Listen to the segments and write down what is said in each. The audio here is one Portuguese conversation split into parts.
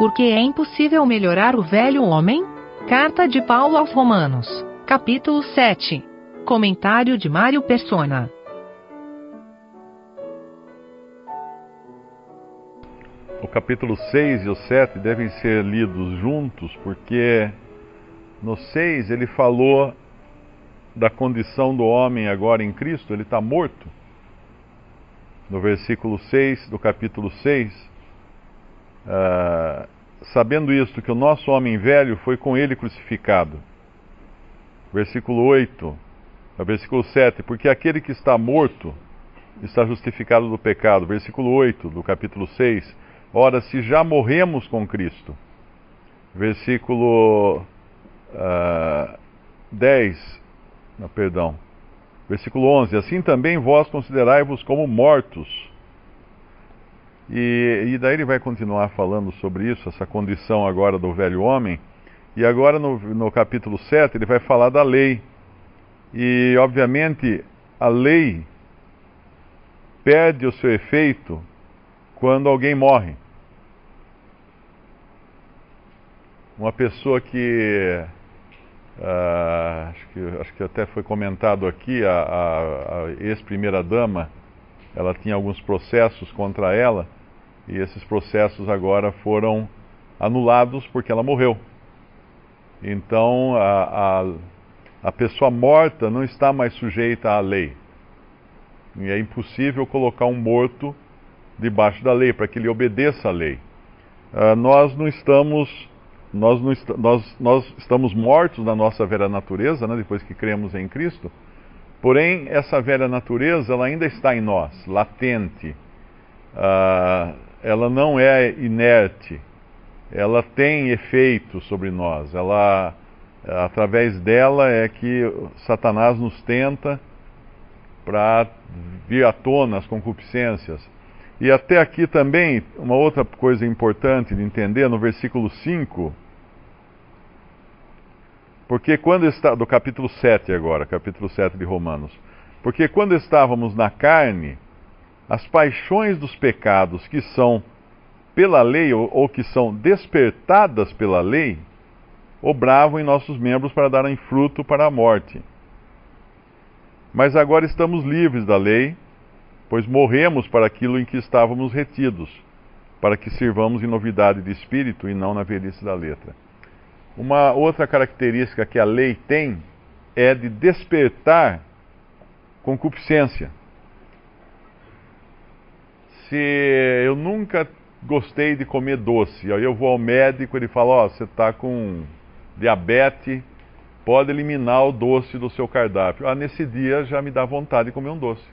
Porque é impossível melhorar o velho homem? Carta de Paulo aos Romanos, capítulo 7. Comentário de Mário Persona. O capítulo 6 e o 7 devem ser lidos juntos, porque no 6 ele falou da condição do homem agora em Cristo, ele está morto. No versículo 6 do capítulo 6, uh, ah, sabendo isto, que o nosso homem velho foi com ele crucificado. Versículo 8, ah, versículo 7, porque aquele que está morto está justificado do pecado. Versículo 8 do capítulo 6, ora, se já morremos com Cristo. Versículo uh, 10, não, perdão. Versículo 11: Assim também vós considerai-vos como mortos. E, e, daí ele vai continuar falando sobre isso, essa condição agora do velho homem. E agora no, no capítulo 7 ele vai falar da lei. E obviamente a lei perde o seu efeito quando alguém morre. Uma pessoa que Uh, acho, que, acho que até foi comentado aqui, a, a, a ex-primeira-dama, ela tinha alguns processos contra ela, e esses processos agora foram anulados porque ela morreu. Então, a, a, a pessoa morta não está mais sujeita à lei. E é impossível colocar um morto debaixo da lei, para que ele obedeça à lei. Uh, nós não estamos nós, nós, nós estamos mortos na nossa velha natureza, né, depois que cremos em Cristo, porém essa velha natureza ela ainda está em nós, latente. Uh, ela não é inerte, ela tem efeito sobre nós. Ela, através dela é que Satanás nos tenta para vir à tona as concupiscências. E até aqui também, uma outra coisa importante de entender, no versículo 5, porque quando está, do capítulo 7 agora, capítulo 7 de Romanos. Porque quando estávamos na carne, as paixões dos pecados que são pela lei ou, ou que são despertadas pela lei, obravam em nossos membros para darem fruto para a morte. Mas agora estamos livres da lei, pois morremos para aquilo em que estávamos retidos, para que sirvamos em novidade de espírito e não na velhice da letra. Uma outra característica que a lei tem é de despertar concupiscência. Se eu nunca gostei de comer doce, aí eu vou ao médico ele fala: Ó, oh, você está com diabetes, pode eliminar o doce do seu cardápio. Ah, nesse dia já me dá vontade de comer um doce.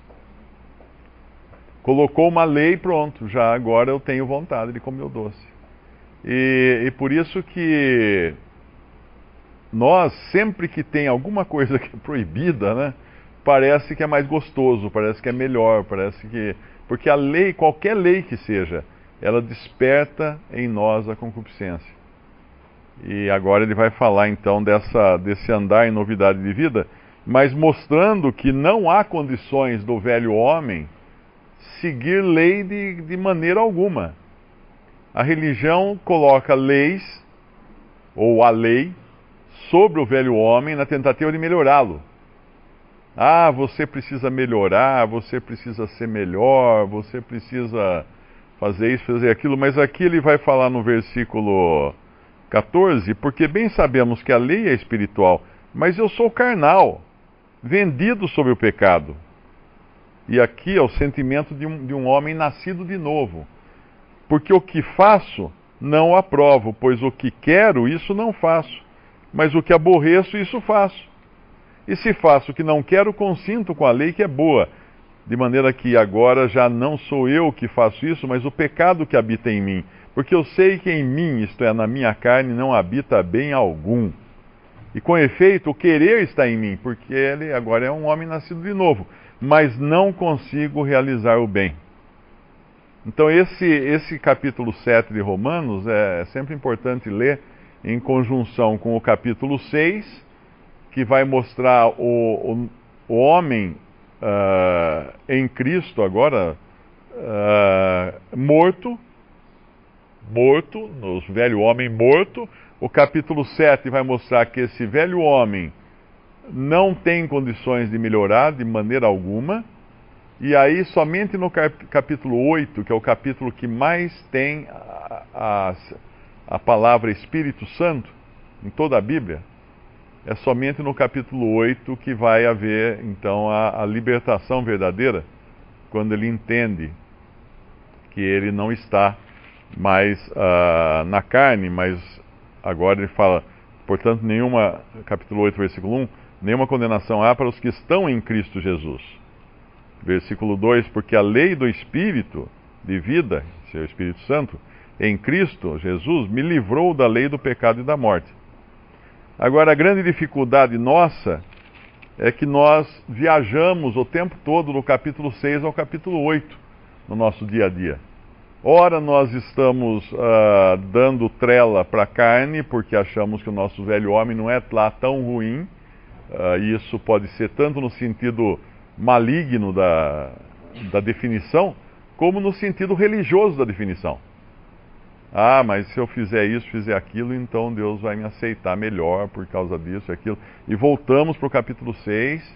Colocou uma lei pronto, já agora eu tenho vontade de comer o doce. E, e por isso que nós, sempre que tem alguma coisa que é proibida, né, parece que é mais gostoso, parece que é melhor, parece que. Porque a lei, qualquer lei que seja, ela desperta em nós a concupiscência. E agora ele vai falar então dessa, desse andar em novidade de vida, mas mostrando que não há condições do velho homem seguir lei de, de maneira alguma. A religião coloca leis, ou a lei, sobre o velho homem na tentativa de melhorá-lo. Ah, você precisa melhorar, você precisa ser melhor, você precisa fazer isso, fazer aquilo, mas aqui ele vai falar no versículo 14, porque bem sabemos que a lei é espiritual, mas eu sou carnal, vendido sobre o pecado. E aqui é o sentimento de um, de um homem nascido de novo. Porque o que faço, não aprovo, pois o que quero, isso não faço mas o que aborreço, isso faço. E se faço o que não quero, consinto com a lei que é boa, de maneira que agora já não sou eu que faço isso, mas o pecado que habita em mim. Porque eu sei que em mim, isto é, na minha carne, não habita bem algum. E com efeito, o querer está em mim, porque ele agora é um homem nascido de novo, mas não consigo realizar o bem. Então, esse, esse capítulo 7 de Romanos é sempre importante ler em conjunção com o capítulo 6, que vai mostrar o, o, o homem uh, em Cristo agora uh, morto, morto, no velho homem morto. O capítulo 7 vai mostrar que esse velho homem não tem condições de melhorar de maneira alguma. E aí, somente no capítulo 8, que é o capítulo que mais tem a, a, a palavra Espírito Santo em toda a Bíblia, é somente no capítulo 8 que vai haver, então, a, a libertação verdadeira, quando ele entende que ele não está mais uh, na carne, mas agora ele fala, portanto, nenhuma, capítulo 8, versículo 1, nenhuma condenação há para os que estão em Cristo Jesus. Versículo 2: Porque a lei do Espírito de vida, seu Espírito Santo, em Cristo Jesus, me livrou da lei do pecado e da morte. Agora, a grande dificuldade nossa é que nós viajamos o tempo todo do capítulo 6 ao capítulo 8 no nosso dia a dia. Ora, nós estamos uh, dando trela para a carne porque achamos que o nosso velho homem não é lá tão ruim. Uh, isso pode ser tanto no sentido maligno da, da definição, como no sentido religioso da definição. Ah, mas se eu fizer isso, fizer aquilo, então Deus vai me aceitar melhor por causa disso e aquilo. E voltamos para o capítulo 6, uh,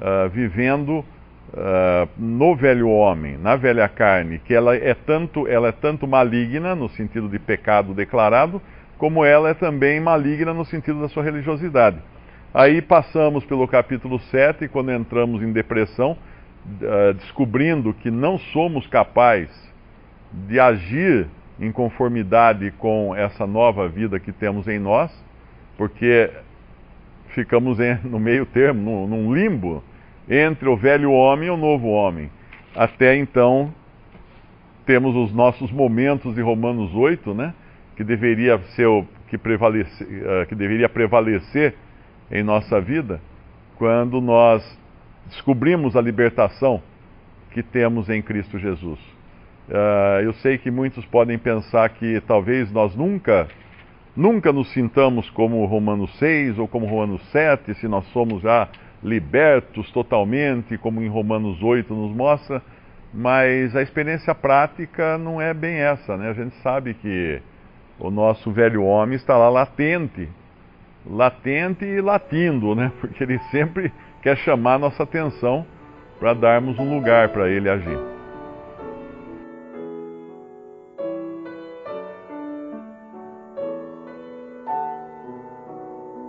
ah, vivendo uh, no velho homem, na velha carne, que ela é, tanto, ela é tanto maligna no sentido de pecado declarado, como ela é também maligna no sentido da sua religiosidade. Aí passamos pelo capítulo 7, quando entramos em depressão, uh, descobrindo que não somos capazes de agir em conformidade com essa nova vida que temos em nós, porque ficamos em, no meio termo, num, num limbo, entre o velho homem e o novo homem. Até então, temos os nossos momentos de Romanos 8, né? Que deveria ser o que, uh, que deveria prevalecer em nossa vida quando nós descobrimos a libertação que temos em Cristo Jesus. Uh, eu sei que muitos podem pensar que talvez nós nunca, nunca nos sintamos como Romanos 6 ou como Romanos 7, se nós somos já libertos totalmente, como em Romanos 8 nos mostra, mas a experiência prática não é bem essa, né? A gente sabe que o nosso velho homem está lá latente, latente e latindo, né? Porque ele sempre quer chamar nossa atenção para darmos um lugar para ele agir.